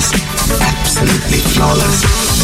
flawless, absolutely flawless.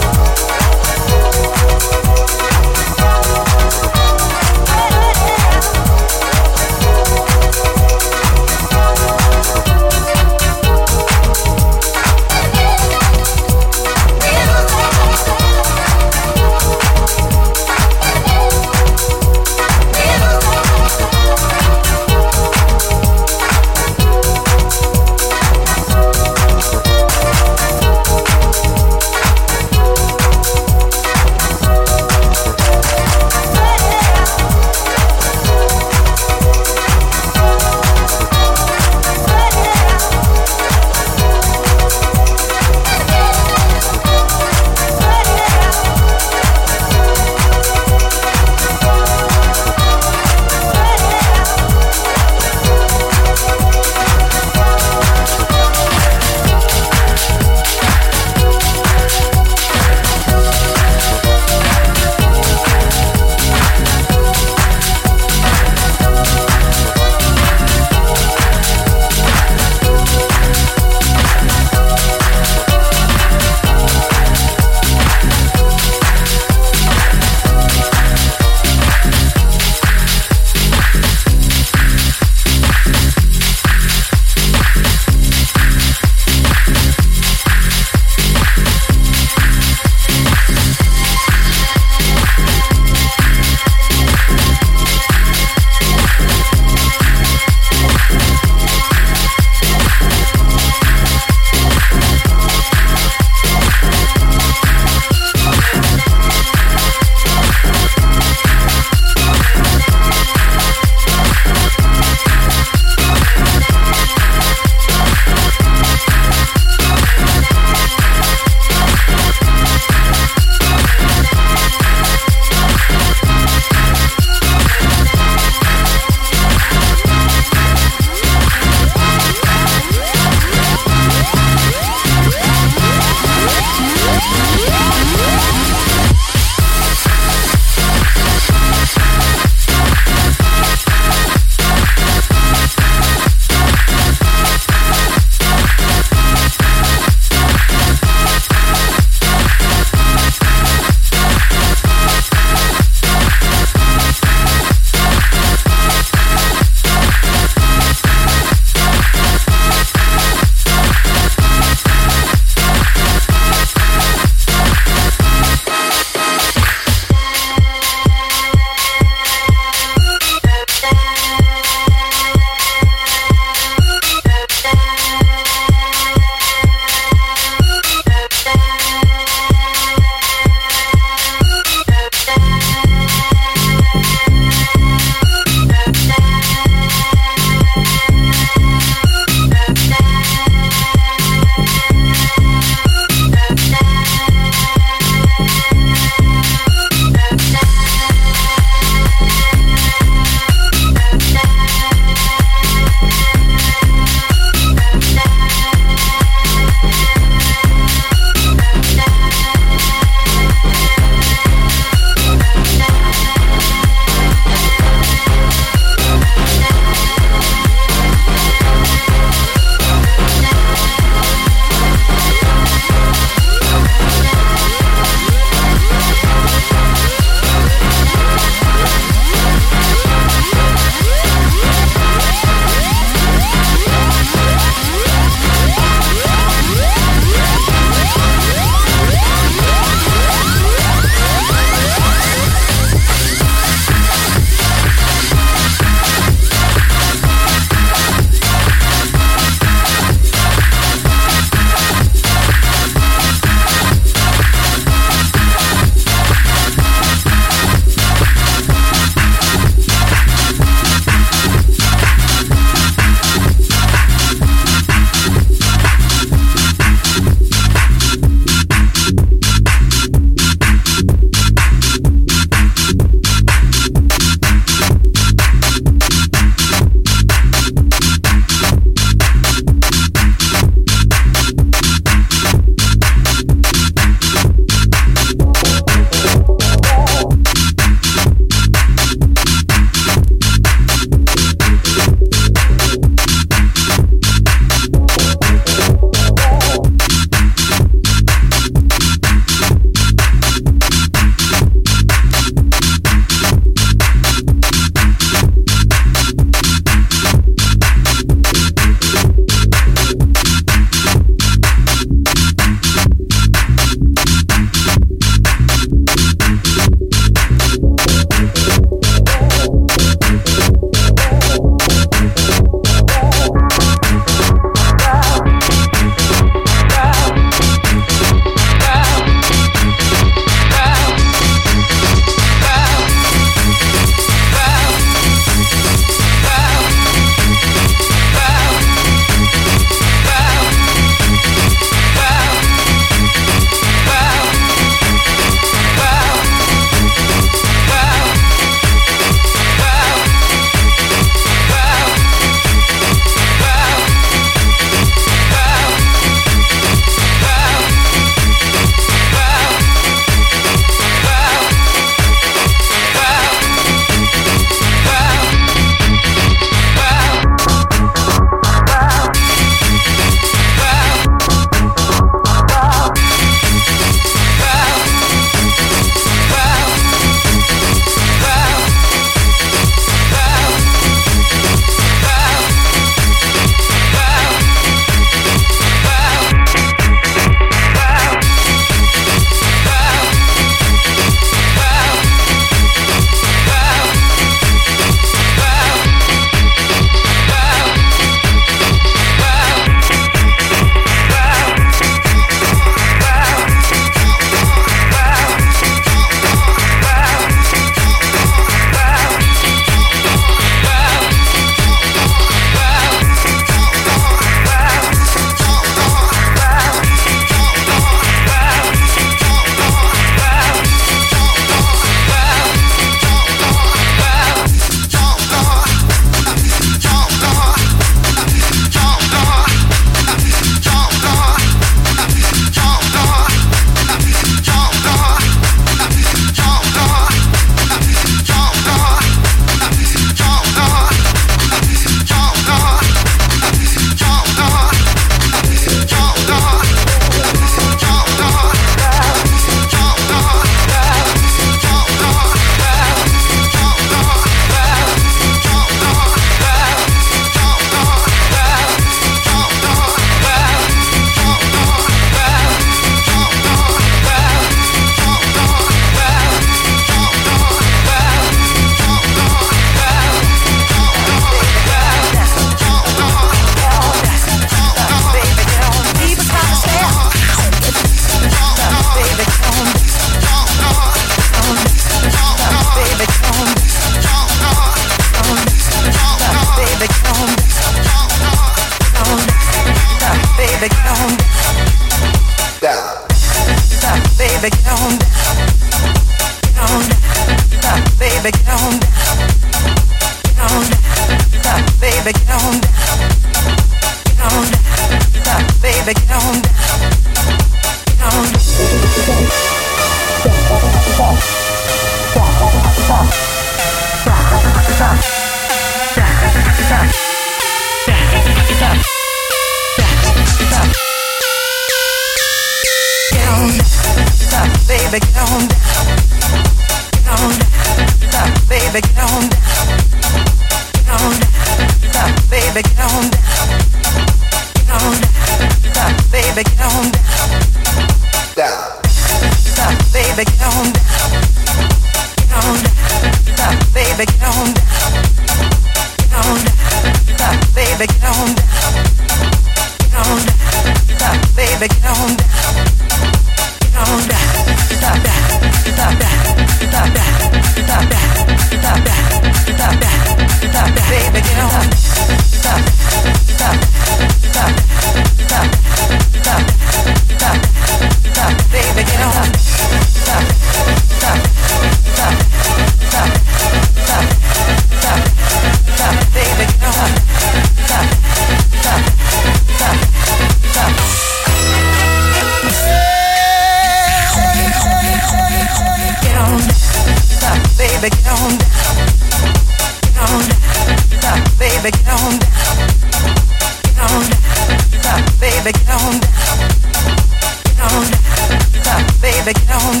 baby, get on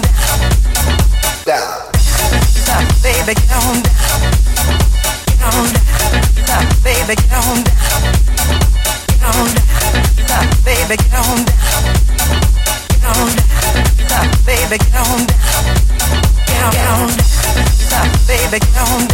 down. Down. Baby, get on down. Get on down. Baby, get on down. Get on down. Baby, get on down. Get on down. Baby, get on down. Get on down. Stop, baby, get on down.